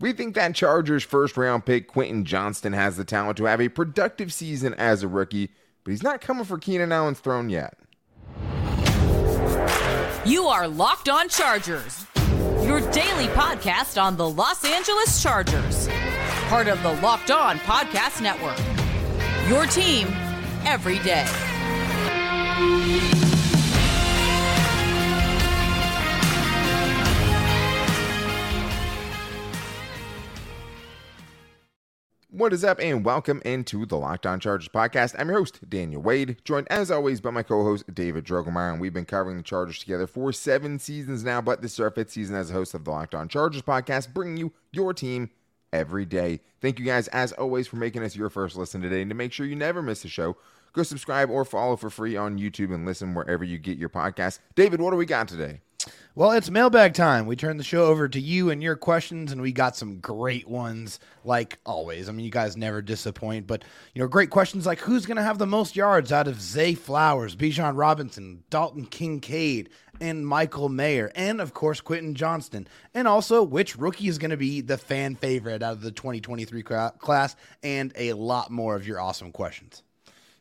We think that Chargers first round pick Quentin Johnston has the talent to have a productive season as a rookie, but he's not coming for Keenan Allen's throne yet. You are Locked On Chargers, your daily podcast on the Los Angeles Chargers, part of the Locked On Podcast Network. Your team every day. What is up, and welcome into the Locked On Chargers podcast. I'm your host, Daniel Wade, joined as always by my co host, David Drogemeyer, and we've been covering the Chargers together for seven seasons now, but this is our fifth season as a host of the Locked On Chargers podcast, bringing you your team every day. Thank you guys, as always, for making us your first listen today. And to make sure you never miss a show, go subscribe or follow for free on YouTube and listen wherever you get your podcast. David, what do we got today? Well, it's mailbag time. We turn the show over to you and your questions, and we got some great ones, like always. I mean, you guys never disappoint, but you know, great questions like who's going to have the most yards out of Zay Flowers, Bijan Robinson, Dalton Kincaid, and Michael Mayer, and of course Quentin Johnston, and also which rookie is going to be the fan favorite out of the 2023 class, and a lot more of your awesome questions.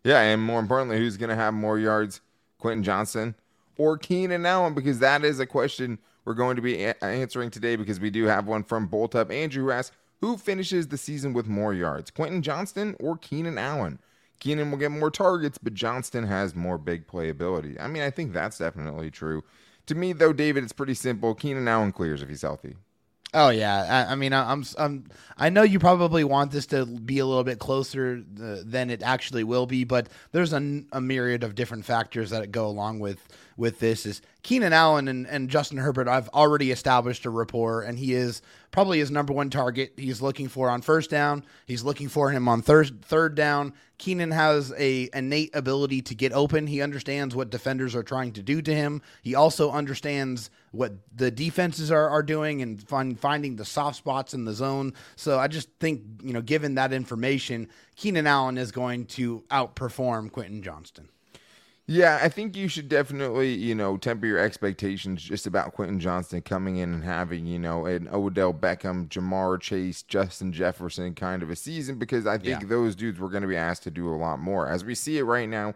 Yeah, and more importantly, who's going to have more yards, Quentin Johnston or Keenan Allen? Because that is a question we're going to be a- answering today because we do have one from Bolt Up Andrew asks, who finishes the season with more yards, Quentin Johnston or Keenan Allen? Keenan will get more targets, but Johnston has more big playability. I mean, I think that's definitely true. To me, though, David, it's pretty simple. Keenan Allen clears if he's healthy. Oh yeah, I, I mean, I'm, I'm, I know you probably want this to be a little bit closer uh, than it actually will be, but there's a, a myriad of different factors that go along with with this. Is Keenan Allen and, and Justin Herbert? I've already established a rapport, and he is probably his number one target. He's looking for on first down. He's looking for him on third third down. Keenan has a innate ability to get open. He understands what defenders are trying to do to him. He also understands what the defenses are, are doing and find, finding the soft spots in the zone. So I just think, you know, given that information, Keenan Allen is going to outperform Quentin Johnston. Yeah, I think you should definitely, you know, temper your expectations just about Quentin Johnston coming in and having, you know, an Odell Beckham, Ja'Marr Chase, Justin Jefferson kind of a season because I think yeah. those dudes were going to be asked to do a lot more. As we see it right now,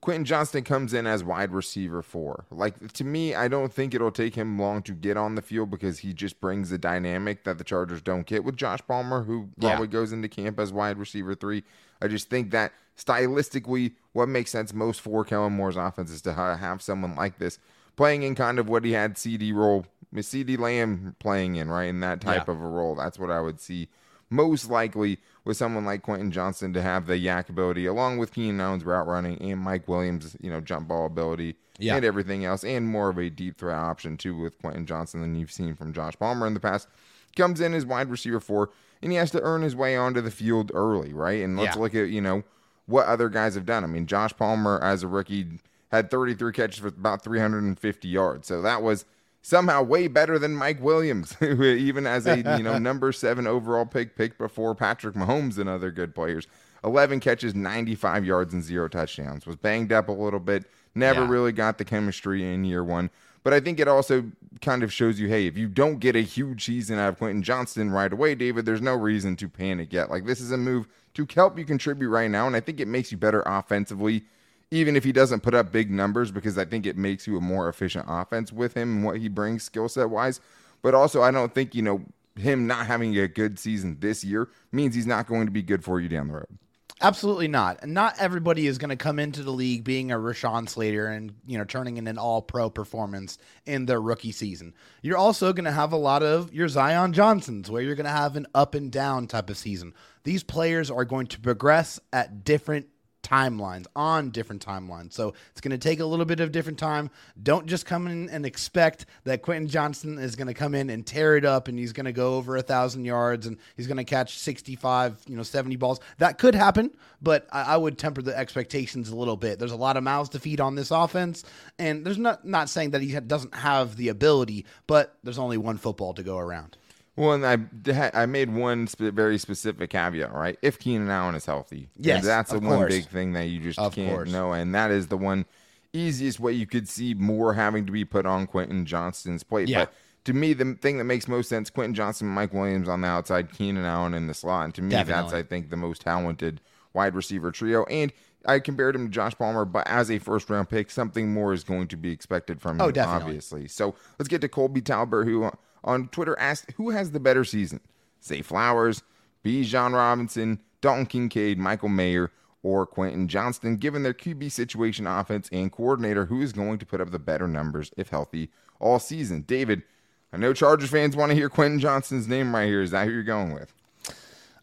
Quentin Johnston comes in as wide receiver four. Like to me, I don't think it'll take him long to get on the field because he just brings the dynamic that the Chargers don't get with Josh Palmer, who probably yeah. goes into camp as wide receiver three. I just think that stylistically, what makes sense most for Kellen Moore's offense is to have someone like this playing in kind of what he had CD role, CeeDee Lamb playing in, right? In that type yeah. of a role. That's what I would see most likely with someone like Quentin Johnston to have the YAC ability, along with Keenan Allen's route running and Mike Williams, you know, jump ball ability yeah. and everything else, and more of a deep threat option too with Quentin Johnston than you've seen from Josh Palmer in the past. Comes in as wide receiver four, and he has to earn his way onto the field early, right? And let's yeah. look at, you know, what other guys have done. I mean, Josh Palmer as a rookie had 33 catches for about 350 yards. So that was somehow way better than Mike Williams, even as a you know number seven overall pick, picked before Patrick Mahomes and other good players. 11 catches, 95 yards, and zero touchdowns. Was banged up a little bit. Never yeah. really got the chemistry in year one. But I think it also kind of shows you, hey, if you don't get a huge season out of Quentin Johnston right away, David, there's no reason to panic yet. Like this is a move to help you contribute right now. And I think it makes you better offensively, even if he doesn't put up big numbers, because I think it makes you a more efficient offense with him and what he brings skill set wise. But also, I don't think, you know, him not having a good season this year means he's not going to be good for you down the road. Absolutely not. And not everybody is going to come into the league being a Rashawn Slater and, you know, turning in an all pro performance in their rookie season. You're also going to have a lot of your Zion Johnsons where you're going to have an up and down type of season. These players are going to progress at different timelines on different timelines. So it's going to take a little bit of different time. Don't just come in and expect that Quentin Johnston is going to come in and tear it up and he's going to go over a thousand yards and he's going to catch 65, you know, 70 balls. That could happen, but I, I, would temper the expectations a little bit. There's a lot of mouths to feed on this offense, and there's not not saying that he doesn't have the ability, but there's only one football to go around. Well, and I I made one sp- very specific caveat, right? If Keenan Allen is healthy, yes, that's the one course. big thing that you just of can't course. know, and that is the one easiest way you could see more having to be put on Quentin Johnston's plate. Yeah. But to me, the thing that makes most sense: Quentin Johnston, Mike Williams on the outside, Keenan Allen in the slot. And to me, that's I think the most talented wide receiver trio. And I compared him to Josh Palmer, but as a first round pick, something more is going to be expected from oh, him. Oh, definitely. Obviously. So let's get to Colby Talbert, who on Twitter asked, "Who has the better season? Zay Flowers, Bijan Robinson, Dalton Kincaid, Michael Mayer." Or Quentin Johnston, given their QB situation, offense, and coordinator, who is going to put up the better numbers if healthy all season? David, I know Chargers fans want to hear Quentin Johnston's name right here. Is that who you're going with?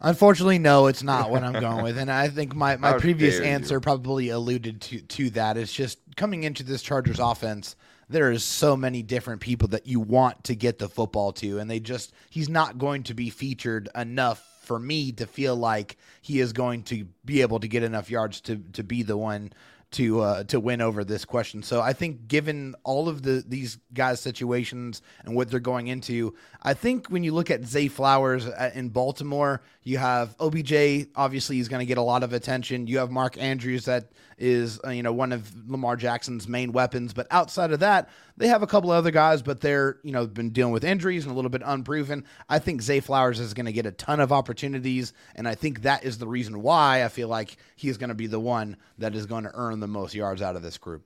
Unfortunately, no, it's not what I'm going with, and I think my, my How previous dare you. answer probably alluded to to that. It's just coming into this Chargers offense. There is so many different people that you want to get the football to, and they just he's not going to be featured enough for me to feel like he is going to be able to get enough yards to to be the one to uh, to win over this question. So I think given all of the these guys' situations and what they're going into, I think when you look at Zay Flowers uh, in Baltimore, you have OBJ. Obviously, he's going to get a lot of attention. You have Mark Andrews, that is uh, you know one of Lamar Jackson's main weapons. But outside of that, they have a couple of other guys, but they're you know been dealing with injuries and a little bit unproven. I think Zay Flowers is going to get a ton of opportunities, and I think that is the reason why I feel like he's going to be the one that is going to earn the most yards out of this group.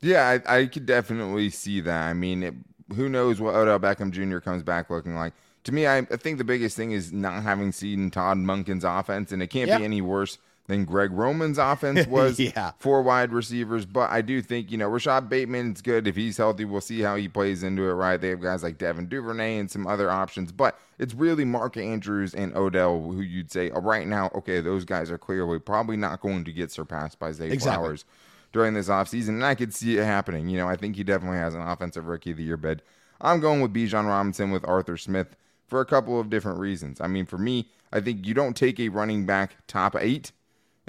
Yeah, I, I could definitely see that. I mean, it, who knows what Odell Beckham Jr. comes back looking like. To me, I, I think the biggest thing is not having seen Todd Monken's offense, and it can't be any worse than Greg Roman's offense was Yeah. for wide receivers. But I do think, you know, Rashod Bateman's good. If he's healthy, we'll see how he plays into it, right? They have guys like Devin Duvernay and some other options. But it's really Mark Andrews and Odell who you'd say, oh, right now, okay, those guys are clearly probably not going to get surpassed by Zay Exactly. Flowers during this offseason. And I could see it happening. You know, I think he definitely has an offensive rookie of the year bid. I'm going with Bijan Robinson with Arthur Smith for a couple of different reasons. I mean, for me, I think you don't take a running back top eight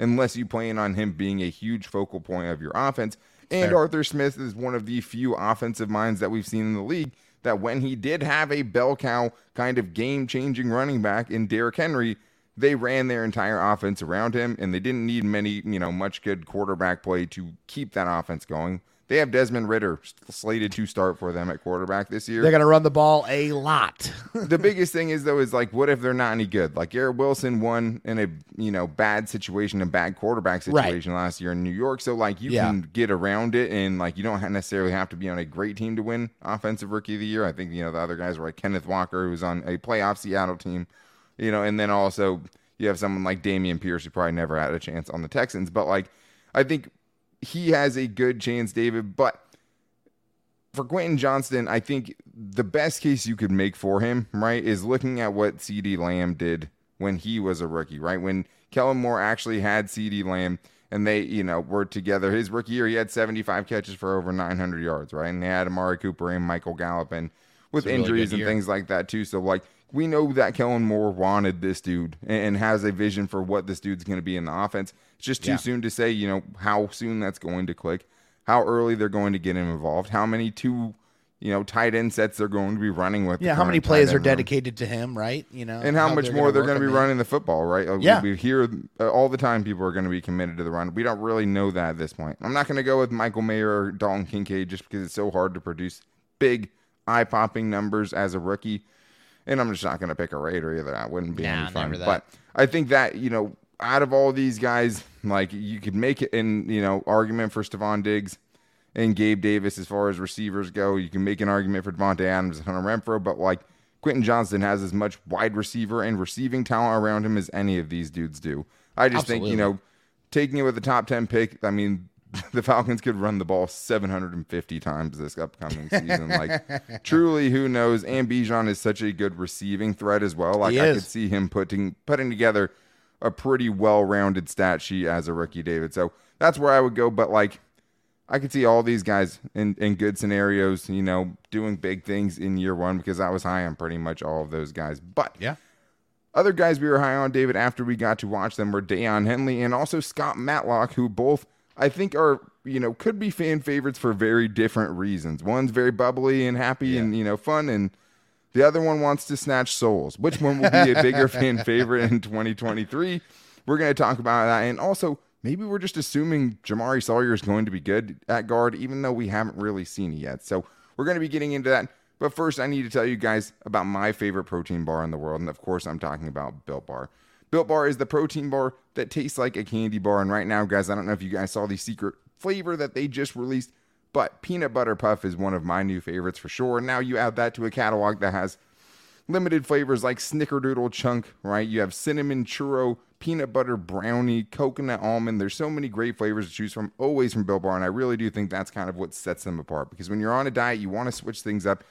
unless you plan on him being a huge focal point of your offense. And Fair. Arthur Smith is one of the few offensive minds that we've seen in the league that when he did have a bell cow kind of game changing running back in Derrick Henry, they ran their entire offense around him and they didn't need many, you know, much good quarterback play to keep that offense going. They have Desmond Ridder slated to start for them at quarterback this year They're going to run the ball a lot. the biggest thing is though is like what if they're not any good like Garrett Wilson won in a you know bad situation a bad quarterback Right. situation last year in New York so like you Yeah. can get around it and like you don't necessarily have to be on a great team to win offensive rookie of the year I think you know the other guys were like Kenneth Walker who was on a playoff Seattle team you know and then also you have someone like Dameon Pierce who probably never had a chance on the Texans but like I think he has a good chance David but for Quentin Johnston, I think the best case you could make for him, right, is looking at what CeeDee Lamb did when he was a rookie, right? When Kellen Moore actually had CeeDee Lamb and they, you know, were together. His rookie year, he had 75 catches for over 900 yards, right? And they had Amari Cooper and Michael Gallup and with really injuries and things like that too. So like we know that Kellen Moore wanted this dude and, and has a vision for what this dude's going to be in the offense. It's just too Yeah. soon to say, you know, how soon that's going to click, how early they're going to get him involved, how many two, you know, tight end sets they're going to be running with. yeah, how many plays are room. dedicated to him, right? You know, And how, much more they're going to be running the football, right? Like, we- Yeah. We, hear uh, all the time people are going to be committed to the run. We don't really know that at this point. I'm not going to go with Michael Mayer or Dalton Kincaid just because it's so hard to produce big, eye popping numbers as a rookie. And I'm just not going to pick a Raider either. That wouldn't be Nah, any fun. But I think that, you know, out of all these guys, like you could make it in, you know, argument for Stefon Diggs and Gabe Davis as far as receivers go. You can make an argument for Davante Adams and Hunter Renfrow, but like Quentin Johnston has as much wide receiver and receiving talent around him as any of these dudes do. I just think, you know, taking it with the top 10 pick, I mean, the Falcons could run the ball 750 times this upcoming season. like, truly, who knows? And Bijan is such a good receiving threat as well. Like, I could see him putting putting together a pretty well-rounded stat sheet as a rookie, David. So that's where I would go. But like, I could see all these guys in, in good scenarios, you know, doing big things in year one because I was high on pretty much all of those guys. But Yeah. other guys we were high on, David, after we got to watch them were Daiyan Henley and also Scott Matlock, who both I think are, you know, could be fan favorites for very different reasons. One's very bubbly and happy and, you know, fun, and the other one wants to snatch souls. Which one will be a bigger fan favorite in 2023? We're going to talk about that. And also, maybe we're just assuming Jamaree Salyer is going to be good at guard, even though we haven't really seen it yet. So we're going to be getting into that. But first, I need to tell you guys about my favorite protein bar in the world. And of course, I'm talking about Built Bar. Built Bar is the protein bar that tastes like a candy bar. And right now, guys, I don't know if you guys saw the secret flavor that they just released, but peanut butter puff is one of my new favorites for sure. And now you add that to a catalog that has limited flavors like snickerdoodle chunk, right? You have cinnamon churro, peanut butter brownie, coconut almond. There's so many great flavors to choose from, always from Built Bar. And I really do think that's kind of what sets them apart because when you're on a diet, you want to switch things up.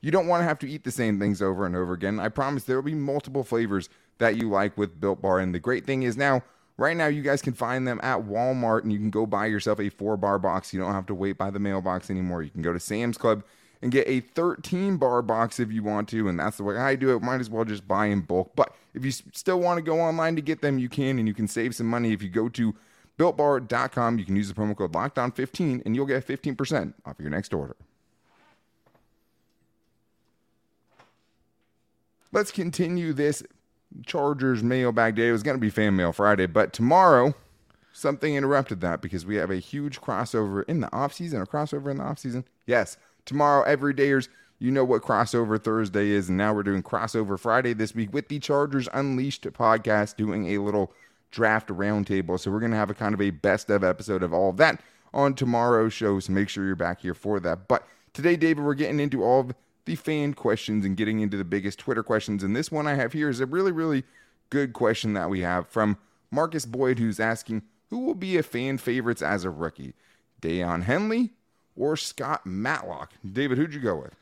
You don't want to have to eat the same things over and over again. I promise there will be multiple flavors that you like with Built Bar. And the great thing is now, right now, you guys can find them at Walmart and you can go buy yourself a four bar box. You don't have to wait by the mailbox anymore. You can go to Sam's Club and get a 13 bar box if you want to. And that's the way I do it. Might as well just buy in bulk. But if you still want to go online to get them, you can. And you can save some money if you go to builtbar.com. You can use the promo code LOCKEDON15 and you'll get 15% off your next order. Let's continue this Chargers mailbag day. It was going to be fan mail Friday, but tomorrow something interrupted that because we have a huge crossover in the offseason. A crossover in the offseason? Yes. Tomorrow, everydayers, you know what crossover Thursday is, and now we're doing crossover Friday this week with the Chargers Unleashed podcast, doing a little draft roundtable. So we're going to have a kind of a best of episode of all of that on tomorrow's show. So make sure you're back here for that. But today, David, we're getting into all of the fan questions and getting into the biggest Twitter questions. And this one I have here is a really, really good question that we have from Marcus Boyd, who's asking who will be a fan favorites as a rookie, Daiyan Henley or Scott Matlock? David, who'd you go with?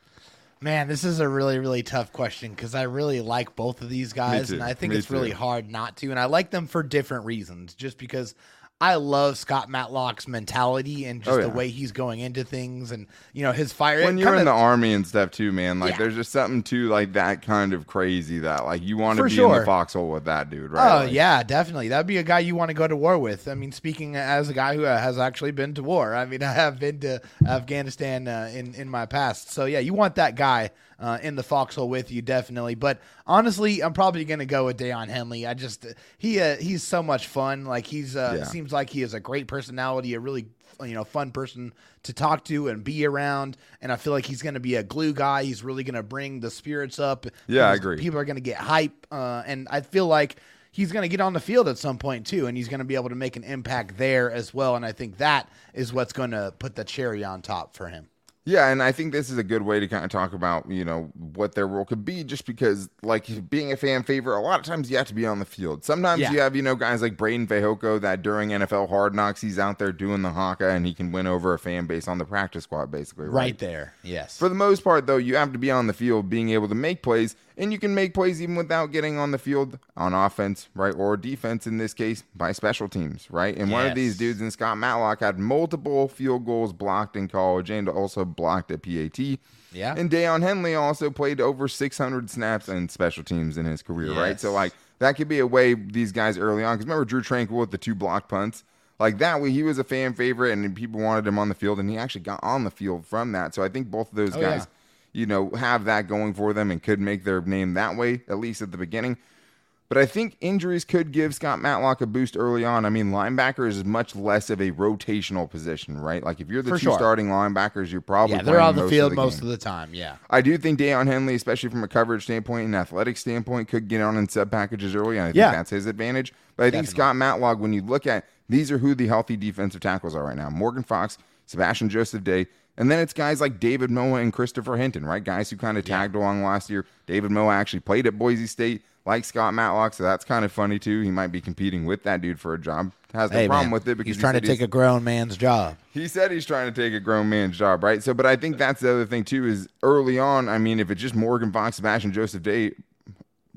Man, this is a really, really tough question because I really like both of these guys, and I think Me it's really hard not to. And I like them for different reasons. Just because I love Scott Matlock's mentality and just Oh, the way he's going into things, and you know his fire. When you're in the army and stuff too, man, like Yeah. there's just something to like that kind of crazy that like you want to be in the foxhole with that dude, right? Oh Like, yeah, definitely. That'd be a guy you want to go to war with. I mean, speaking as a guy who has actually been to war. I mean, I have been to Afghanistan uh, in in my past. So yeah, you want that guy uh, in the foxhole with you, definitely. But honestly, I'm probably gonna go with Daiyan Henley. I just he uh, he's so much fun. Like he's uh, Yeah. seems like he is a great personality, a really you know fun person to talk to and be around. And I feel like he's gonna be a glue guy. He's really gonna bring the spirits up. Yeah, I agree. People are gonna get hype, uh, and I feel like he's going to get on the field at some point too, and he's going to be able to make an impact there as well. And I think that is what's going to put the cherry on top for him. Yeah, and I think this is a good way to kind of talk about, you know, what their role could be just because like being a fan favorite, a lot of times you have to be on the field. Sometimes Yeah. you have, you know, guys like Breiden Fehoko that during NFL hard knocks, he's out there doing the haka and he can win over a fan base on the practice squad basically, right? there, yes. For the most part, though, you have to be on the field being able to make plays, and you can make plays even without getting on the field on offense, right, or defense in this case by special teams, right? And one of these dudes in Scott Matlock had multiple field goals blocked in college and also blocked a PAT. Yeah. And Daiyan Henley also played over 600 snaps in special teams in his career, right? So, like, that could be a way these guys early on, because remember Drue Tranquill with the two block punts? Like that way, he was a fan favorite, and people wanted him on the field, and he actually got on the field from that. So I think both of those Oh, guys, yeah. You know, have that going for them and could make their name that way, at least at the beginning. But I think injuries could give Scott Matlock a boost early on. I mean, linebacker is much less of a rotational position, right? Like if you're the For two sure. starting linebackers, you're probably yeah, they're on the field of the most game. of the time. Yeah. I do think Daiyan Henley, especially from a coverage standpoint and athletic standpoint, could get on in sub packages early. And I think Yeah. that's his advantage. But I think Scott Matlock, when you look at these are who the healthy defensive tackles are right now Morgan Fox, Sebastian Joseph Day, and then it's guys like David Moa and Christopher Hinton, right? Guys who kind of tagged along last year. David Moa actually played at Boise State, like Scott Matlock, so that's kind of funny too. He might be competing with that dude for a job. Has no Hey, problem man, with it because he's he trying to take a grown man's job. he said he's trying to take a grown man's job, right? So, but I think that's the other thing too is early on. I mean, if it's just Morgan Fox, Sebastian Joseph Day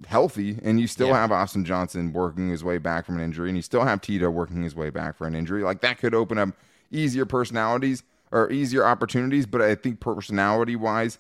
healthy, and you still Yeah. have Austin Johnson working his way back from an injury, and you still have Tito working his way back for an injury, like that could open up easier personalities or easier opportunities. But I think personality wise,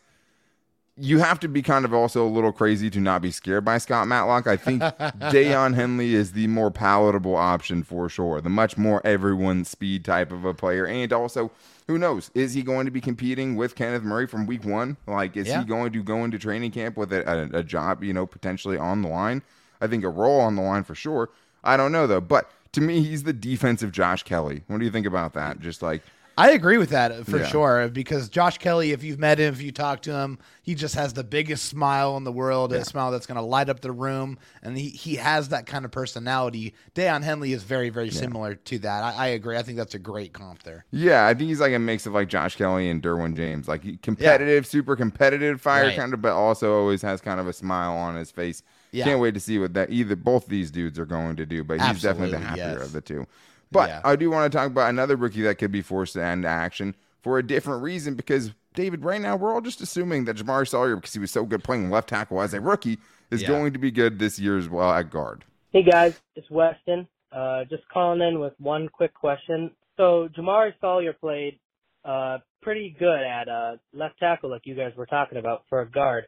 you have to be kind of also a little crazy to not be scared by Scott Matlock. I think Daiyan Henley is the more palatable option for sure, the much more everyone speed type of a player. And also, who knows? Is he going to be competing with Kenneth Murray from week one? Like, is Yeah. he going to go into training camp with a, a, a job, you know, potentially on the line? I think a role on the line for sure. I don't know though. But to me, he's the defensive Josh Kelley. What do you think about that? Just like I agree with that uh, for Yeah. sure because Josh Kelley, if you've met him, if you talk to him, he just has the biggest smile in the world, a smile that's going to light up the room, and he, he has that kind of personality. Daiyan Henley is very, very similar to that. I, I agree. I think that's a great comp there. Yeah, I think he's like a mix of like Josh Kelley and Derwin James, like competitive, super competitive fire Right. kind of, but also always has kind of a smile on his face. Yeah. Can't wait to see what that either both these dudes are going to do, but he's definitely the happier yes. of the two. But Yeah. I do want to talk about another rookie that could be forced to end action for a different reason because David, right now we're all just assuming that Jamaree Salyer, because he was so good playing left tackle as a rookie, is Yeah. going to be good this year as well at guard. Hey guys, it's Weston. Uh, just calling in with one quick question. So Jamaree Salyer played uh, pretty good at uh, left tackle, like you guys were talking about, for a guard,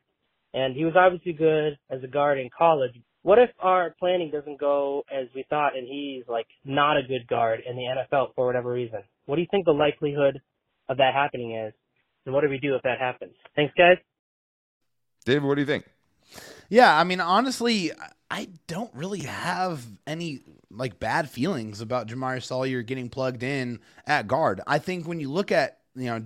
and he was obviously good as a guard in college. What if our planning doesn't go as we thought, and he's like not a good guard in the NFL for whatever reason? What do you think the likelihood of that happening is, and what do we do if that happens? Thanks, guys. David, what do you think? Yeah, I mean, honestly, I don't really have any like bad feelings about Jamaree Salyer getting plugged in at guard. I think when you look at you know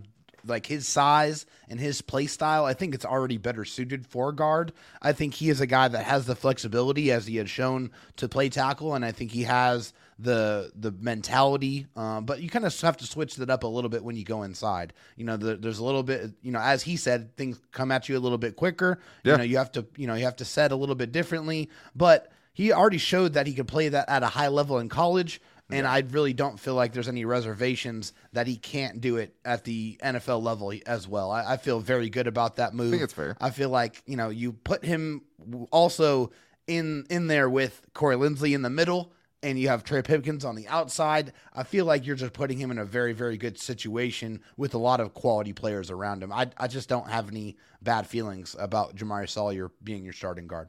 like his size and his play style, I think it's already better suited for guard. I think he is a guy that has the flexibility as he had shown to play tackle, and I think he has the the mentality. Um, but you kind of have to switch that up a little bit when you go inside. You know, the, there's a little bit. You know, as he said, things come at you a little bit quicker. Yeah. You know, you have to you know you have to set a little bit differently. But he already showed that he could play that at a high level in college. And I really don't feel like there's any reservations that he can't do it at the NFL level as well. I, I feel very good about that move. think it's fair. I feel like you know you put him also in in there with Corey Linsley in the middle, and you have Trey Pipkins on the outside. I feel like you're just putting him in a very very good situation with a lot of quality players around him. I I just don't have any bad feelings about Jamaree Salyer being your starting guard.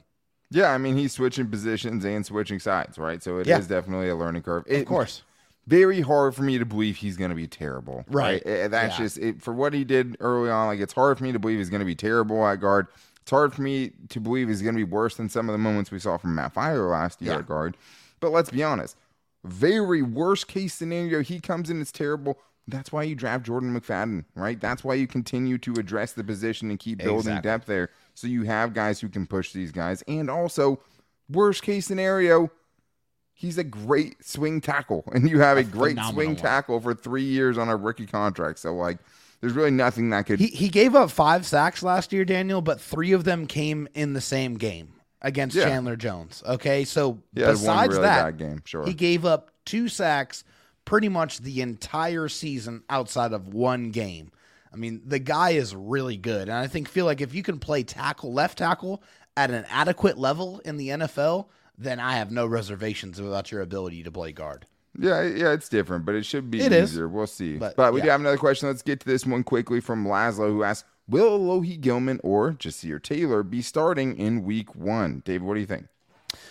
Yeah, I mean he's switching positions and switching sides, right? So it is Yeah. definitely a learning curve. It, Of course. very hard for me to believe he's going to be terrible. Right. Eh, That's Yeah. just it, for what he did early on. Like it's hard for me to believe he's going to be terrible at guard. It's hard for me to believe he's going to be worse than some of the moments we saw from Matt Feiler last year Yeah. at guard. But let's be honest. Very worst case scenario, he comes in, it's terrible. That's why you draft Jordan McFadden, right? That's why you continue to address the position and keep building Exactly. depth there. So you have guys who can push these guys. And also, worst case scenario, he's a great swing tackle. And you have a, great swing one. tackle for three years on a rookie contract. So, like, there's really nothing that could. He he gave up five sacks last year, Daniel, but three of them came in the same game against Yeah. Chandler Jones. Okay, so one besides really that, game, sure. he gave up two sacks pretty much the entire season outside of one game. I mean, the guy is really good, and I think feel like if you can play tackle, left tackle at an adequate level in the NFL, then I have no reservations about your ability to play guard. Yeah, yeah, it's different, but it should be It is. easier. We'll see. But, But, we do have another question. Let's get to this one quickly from Laszlo, who asks, "Will Alohi Gilman or Jasir Taylor be starting in Week One?" David, what do you think?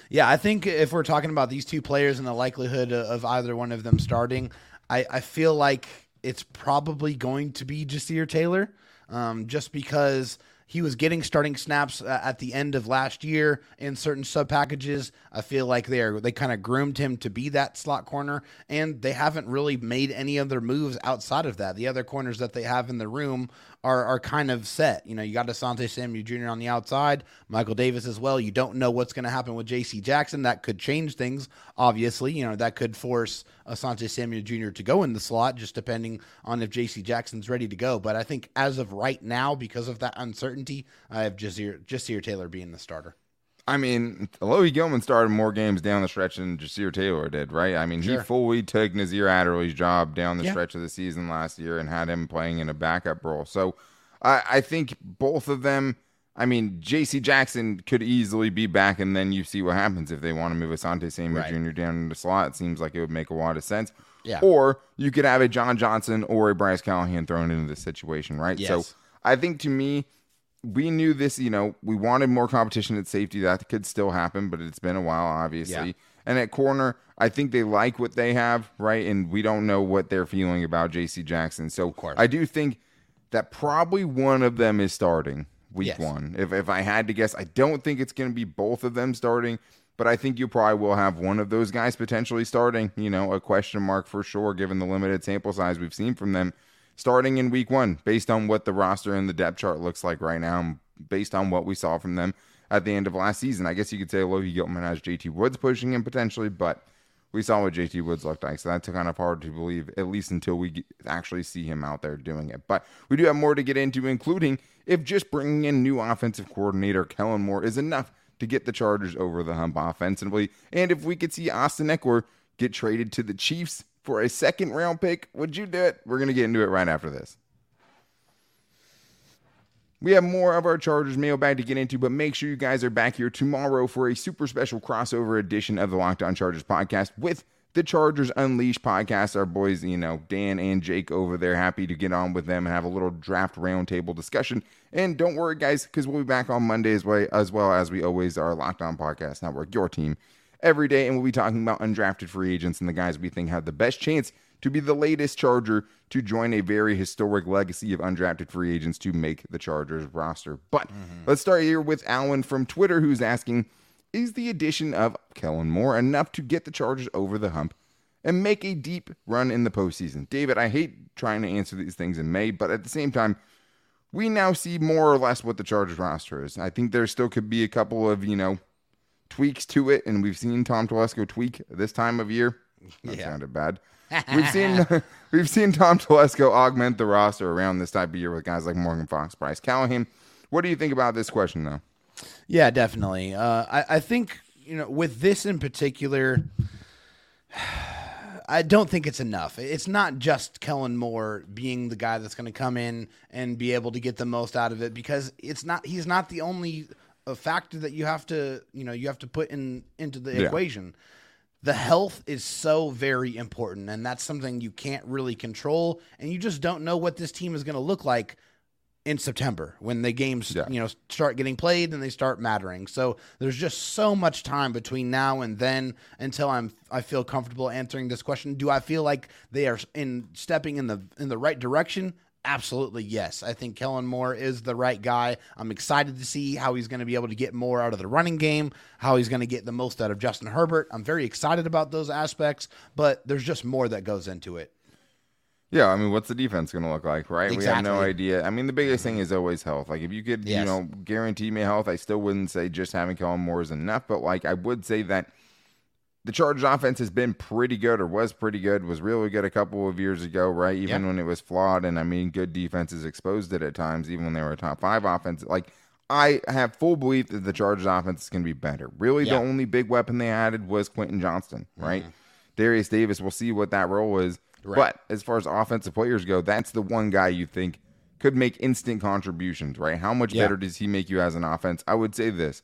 Yeah, I think if we're talking about these two players and the likelihood of either one of them starting, I, I feel like it's probably going to be Jasir Taylor, um, just because he was getting starting snaps at the end of last year in certain sub packages. I feel like they're they kind of groomed him to be that slot corner, and they haven't really made any other moves outside of that. The other corners that they have in the room are are kind of set. You know, you got Asante Samuel Jr. on the outside, Michael Davis as well. You don't know what's going to happen with J.C. Jackson. That could change things. Obviously, you know that could force Asante Samuel Jr. to go in the slot, just depending on if J.C. Jackson's ready to go. But I think as of right now, because of that uncertainty, I have Jasir, Jasir Taylor being the starter. I mean, Alohi Gilman started more games down the stretch than Jasir Taylor did, right? I mean, he Sure. fully took Nasir Adderley's job down the Yeah. stretch of the season last year and had him playing in a backup role. So I, I think both of them. I mean, J.C. Jackson could easily be back, and then you see what happens if they want to move Asante Samuel Right. Jr. down in the slot. It seems like it would make a lot of sense. Yeah. Or you could have a John Johnson or a Bryce Callahan thrown into the situation, right? Yes. So I think to me, we knew this, you know, we wanted more competition at safety. That could still happen, but it's been a while, obviously. Yeah. And at corner, I think they like what they have, right? And we don't know what they're feeling about JC Jackson. So. I do think that probably one of them is starting week Yes. one. If, if I had to guess, I don't think it's going to be both of them starting, But I think you probably will have one of those guys potentially starting, you know, a question mark for sure, given the limited sample size we've seen from them starting in week one, based on what the roster and the depth chart looks like right now, based on what we saw from them at the end of last season. I guess you could say Logan Gilman has JT Woods pushing him potentially, but we saw what JT Woods looked like. So that's kind of hard to believe, at least until we actually see him out there doing it. But we do have more to get into, including if just bringing in new offensive coordinator Kellen Moore is enough to get the Chargers over the hump offensively. And if we could see Austin Ekeler get traded to the Chiefs for a second round pick, would you do it? We're going to get into it right after this. We have more of our Chargers mailbag to get into, but make sure you guys are back here tomorrow for a super special crossover edition of the Locked On Chargers podcast with the Chargers Unleashed podcast. Our boys, you know, Dan and Jake over there, happy to get on with them and have a little draft roundtable discussion. And don't worry, guys, because we'll be back on Monday as well, as well as we always are. Locked On Podcast Network, your team every day, and we'll be talking about undrafted free agents and the guys we think have the best chance to be the latest Charger to join a very historic legacy of undrafted free agents to make the Chargers roster. But mm-hmm. let's start here with Alan from Twitter, who's asking Is the addition of Kellen Moore enough to get the Chargers over the hump and make a deep run in the postseason? David, I hate trying to answer these things in May, but at the same time, we now see more or less what the Chargers roster is. I think there still could be a couple of, you know, tweaks to it, and we've seen Tom Telesco tweak this time of year. That yeah. sounded bad we've seen we've seen Tom Telesco augment the roster around this type of year with guys like Morgan Fox, Bryce Callahan. What do you think about this question, though? Yeah, definitely. Uh, I, I think you know with this in particular. I don't think it's enough. It's not just Kellen Moore being the guy that's going to come in and be able to get the most out of it because it's not. He's not the only uh, factor that you have to you know you have to put in into the yeah. equation the health is so very important and that's something you can't really control and you just don't know what this team is going to look like in September when the games yeah. you know start getting played and they start mattering. So there's just so much time between now and then until I'm I feel comfortable answering this question. Do I feel like they are in stepping in the in the right direction? Absolutely, yes. I think Kellen Moore is the right guy. I'm excited to see how he's going to be able to get more out of the running game, how he's going to get the most out of Justin Herbert. I'm very excited about those aspects, but there's just more that goes into it. Yeah, I mean, what's the defense going to look like, right? Exactly. We have no idea. I mean, the biggest thing mm-hmm. is always health. Like, if you could, yes. you know, guarantee me health, I still wouldn't say just having Kellen Moore is enough, but like, I would say that – the Chargers offense has been pretty good or was pretty good, was really good a couple of years ago, right? Even yep. when it was flawed. And I mean, good defenses exposed it at times, even when they were a top five offense. Like, I have full belief that the Chargers offense is going to be better. Really, yep. the only big weapon they added was Quentin Johnston, right? Mm-hmm. Derius Davis, we'll see what that role is. Right. But as far as offensive players go, that's the one guy you think could make instant contributions, right? How much better does he make you as an offense? I would say this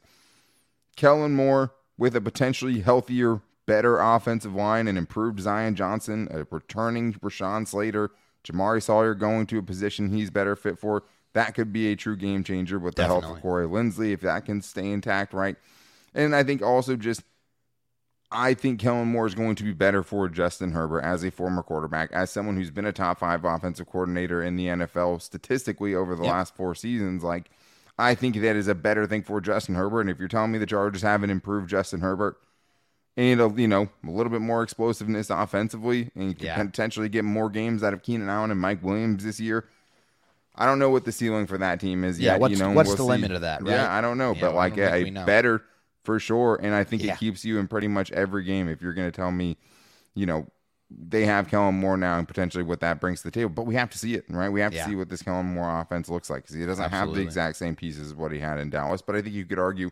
Kellen Moore with a potentially healthier better offensive line and improved Zion Johnson, a returning Rashawn Slater, Jamaree Salyer going to a position he's better fit for. That could be a true game changer with the Definitely. help of Corey Linsley if that can stay intact, right? And I think also just I think Kellen Moore is going to be better for Justin Herbert as a former quarterback, as someone who's been a top five offensive coordinator in the NFL statistically over the yep. last four seasons. Like, I think that is a better thing for Justin Herbert. And if you're telling me the Chargers haven't improved Justin Herbert, and you know a little bit more explosiveness offensively, and you can yeah. potentially get more games out of Keenan Allen and Mike Williams this year. I don't know what the ceiling for that team is yeah, yet. What's, you know, what's we'll the see. limit of that? Right? Yeah, I don't know, yeah, but like a, a better for sure, and I think yeah. it keeps you in pretty much every game. If you're going to tell me, you know, they have Kellen Moore now, and potentially what that brings to the table, but we have to see it, right? We have to see what this Kellen Moore offense looks like because he doesn't Absolutely. have the exact same pieces as what he had in Dallas. But I think you could argue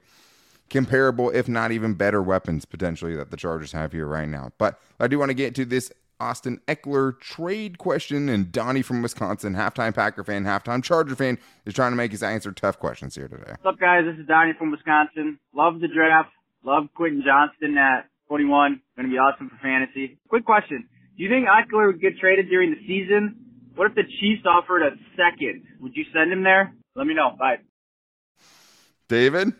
comparable, if not even better weapons potentially that the Chargers have here right now. But I do want to get to this Austin Ekeler trade question, and Donnie from Wisconsin, halftime Packer fan, halftime Charger fan, is trying to make his answer tough questions here today. What's up, guys? This is Donnie from Wisconsin. Love the draft. Love Quentin Johnston at 21. Going to be awesome for fantasy. Quick question. Do you think Ekeler would get traded during the season? What if the Chiefs offered a second? Would you send him there? Let me know. Bye. David?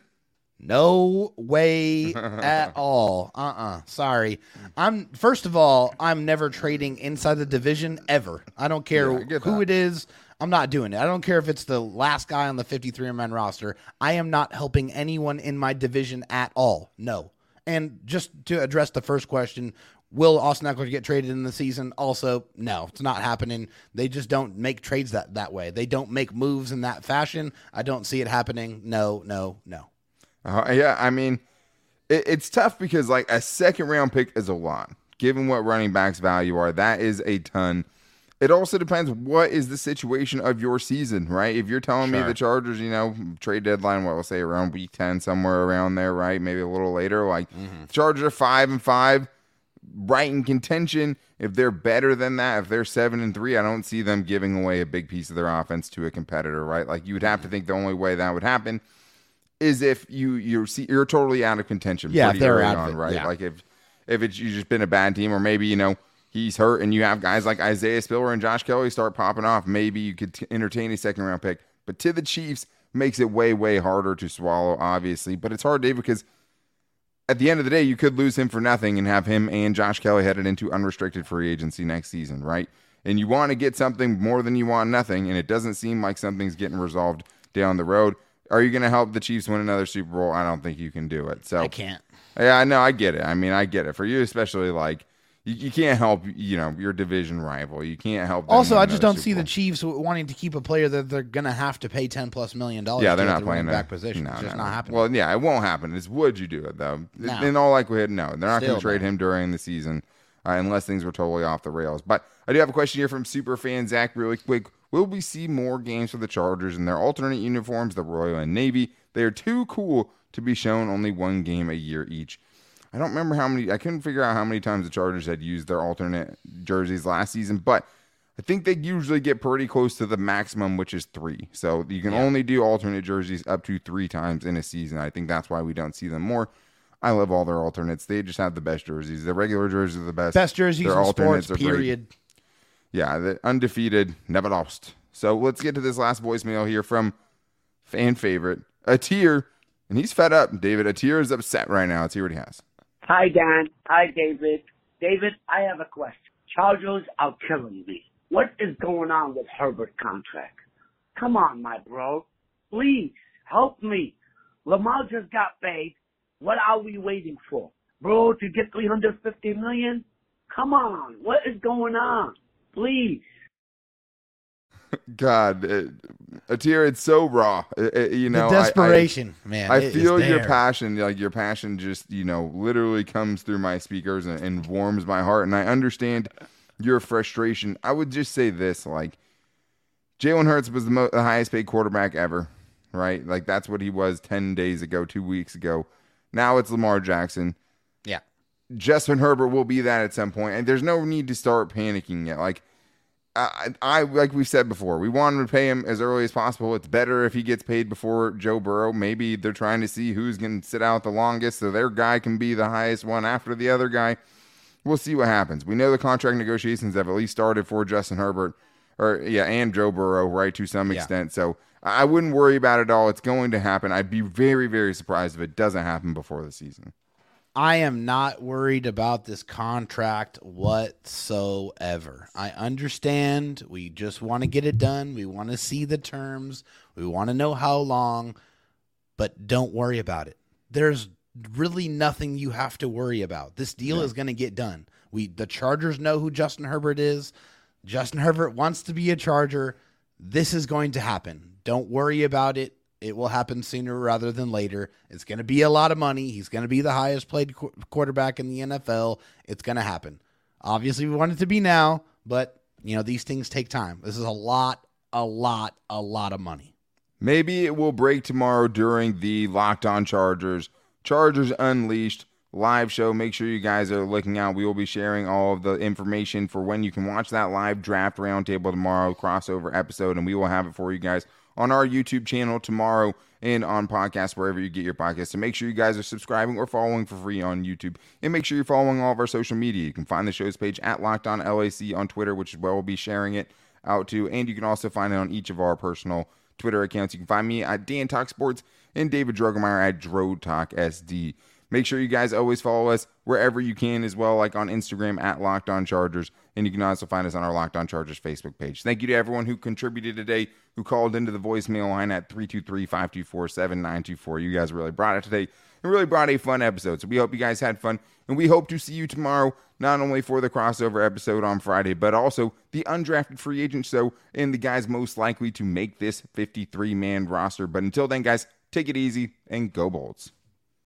No way at all. Uh uh-uh. uh Sorry. I'm first of all, I'm never trading inside the division ever. I don't care yeah, I who it is. I'm not doing it. I don't care if it's the last guy on the 53 man roster. I am not helping anyone in my division at all. No. And just to address the first question, will Austin Ekeler get traded in the season? Also, no, it's not happening. They just don't make trades that that way. They don't make moves in that fashion. I don't see it happening. No, no, no. Uh, yeah, I mean, it, it's tough because like a second round pick is a lot. Given what running backs value are, that is a ton. It also depends what is the situation of your season, right? If you're telling me the Chargers, you know, trade deadline, what we'll say around week ten, somewhere around there, right? Maybe a little later. Like Chargers are five and five, right in contention. If they're better than that, if they're seven and three, I don't see them giving away a big piece of their offense to a competitor, right? Like you would have to think the only way that would happen is if you you're see, you're totally out of contention. Yeah, pretty they're early on, it, right? yeah. Like if if it's you just been a bad team, or maybe you know he's hurt and you have guys like Isaiah Spiller and Josh Kelley start popping off, maybe you could t- entertain a second round pick. But to the Chiefs makes it way way harder to swallow, obviously. But it's hard, Dave, because at the end of the day, you could lose him for nothing and have him and Josh Kelley headed into unrestricted free agency next season, right? And you want to get something more than you want nothing, and it doesn't seem like something's getting resolved down the road. Are you going to help the Chiefs win another Super Bowl? I don't think you can do it. So I can't. yeah, I know. I get it. I mean, I get it. For you, especially, like, you, you can't help, you know, your division rival. You can't help. them Also, I just don't Super see the Chiefs wanting to keep a player that they're going to have to pay ten plus million dollars. Yeah, they're to not playing back that position. No, it's just no, not happening. Well, yeah, it won't happen. It's would you do it though? No. In all likelihood, no. They're not going to trade no. him during the season uh, unless things were totally off the rails. But I do have a question here from super fan Zach. Really quick, will we see more games for the Chargers in their alternate uniforms, the Royal and Navy? They are too cool to be shown only one game a year each. I don't remember how many. I couldn't figure out how many times the Chargers had used their alternate jerseys last season, but I think they usually get pretty close to the maximum, which is three. So you can only do alternate jerseys up to three times in a season. I think that's why we don't see them more. I love all their alternates. They just have the best jerseys. The regular jerseys are the best. Best jerseys Their in sports. alternates are great. Yeah, the undefeated, never lost. So let's get to this last voicemail here from fan favorite Atir, and he's fed up. David Atir is upset right now. Let's hear what he has. Hi, Dan. Hi, David. David, I have a question. Chargers are killing me. What is going on with Herbert contract? Come on, my bro. Please help me. Lamar just got paid. What are we waiting for? Bro, to get 350 million? Come on. What is going on? Please. God, uh, it, Atir, it's so raw. It- it- you know, the I- I- desperation, man. I feel your passion, like your passion, just you know, literally comes through my speakers and, and warms my heart, and I understand your frustration. I would just say this: like Jalen Hurts was the, mo- the highest paid quarterback ever, right? Like that's what he was ten days ago, two weeks ago. Now it's Lamar Jackson. Yeah. Justin Herbert will be that at some point, and there's no need to start panicking yet. Like I, I like we said before, we want him to pay him as early as possible. It's better if he gets paid before Joe Burrow. Maybe they're trying to see who's going to sit out the longest, so their guy can be the highest one after the other guy. We'll see what happens. We know the contract negotiations have at least started for Justin Herbert, or yeah, and Joe Burrow, right to some Yeah. extent. So I I wouldn't worry about it all. It's going to happen. I'd be very, very surprised if it doesn't happen before the season. I am not worried about this contract whatsoever. I understand. We just want to get it done. We want to see the terms. We want to know how long, but don't worry about it. There's really nothing you have to worry about. This deal is going to get done. We the Chargers know who Justin Herbert is. Justin Herbert wants to be a Charger. This is going to happen. Don't worry about it. It will happen sooner rather than later. It's going to be a lot of money. He's going to be the highest played qu- quarterback in the NFL. It's going to happen. Obviously, we want it to be now, but you know these things take time. This is a lot, a lot, a lot of money. Maybe it will break tomorrow during the Locked On Chargers, Chargers Unleashed live show. Make sure you guys are looking out. We will be sharing all of the information for when you can watch that live draft roundtable tomorrow, crossover episode, and we will have it for you guys on our YouTube channel tomorrow and on podcasts wherever you get your podcasts. So make sure you guys are subscribing or following for free on YouTube, and make sure you're following all of our social media. You can find the show's page at Locked On LAC on Twitter, which is where we'll be sharing it out to, and you can also find it on each of our personal Twitter accounts. You can find me at Dan Talk Sports and David Drogemeyer at Dro Talk SD. Make sure you guys always follow us wherever you can as well, like on Instagram at Locked On Chargers. And you can also find us on our Locked On Chargers Facebook page. Thank you to everyone who contributed today, who called into the voicemail line at 323 524 7924. You guys really brought it today. and really brought a fun episode. So we hope you guys had fun, and we hope to see you tomorrow, not only for the crossover episode on Friday, but also the undrafted free agent show and the guys most likely to make this 53 man roster. But until then, guys, take it easy and go Bolts.